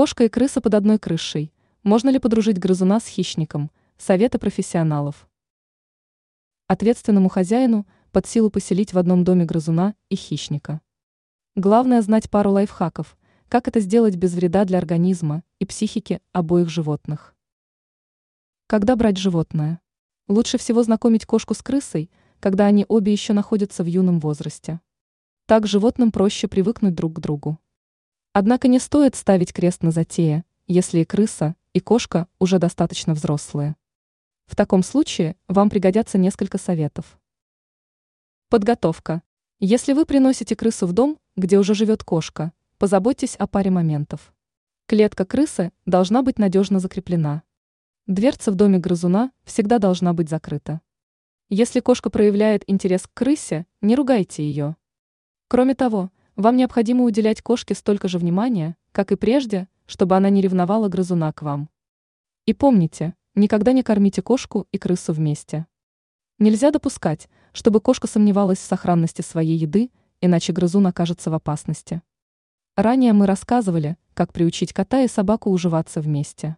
Кошка и крыса под одной крышей. Можно ли подружить грызуна с хищником? Советы профессионалов. Ответственному хозяину под силу поселить в одном доме грызуна и хищника. Главное знать пару лайфхаков, как это сделать без вреда для организма и психики обоих животных. Когда брать животное? Лучше всего знакомить кошку с крысой, когда они обе еще находятся в юном возрасте. Так животным проще привыкнуть друг к другу. Однако не стоит ставить крест на затее, если и крыса, и кошка уже достаточно взрослые. В таком случае вам пригодятся несколько советов. Подготовка. Если вы приносите крысу в дом, где уже живет кошка, позаботьтесь о паре моментов. Клетка крысы должна быть надежно закреплена. Дверца в доме грызуна всегда должна быть закрыта. Если кошка проявляет интерес к крысе, не ругайте ее. Кроме того, вам необходимо уделять кошке столько же внимания, как и прежде, чтобы она не ревновала грызуна к вам. И помните, никогда не кормите кошку и крысу вместе. Нельзя допускать, чтобы кошка сомневалась в сохранности своей еды, иначе грызун окажется в опасности. Ранее мы рассказывали, как приучить кота и собаку уживаться вместе.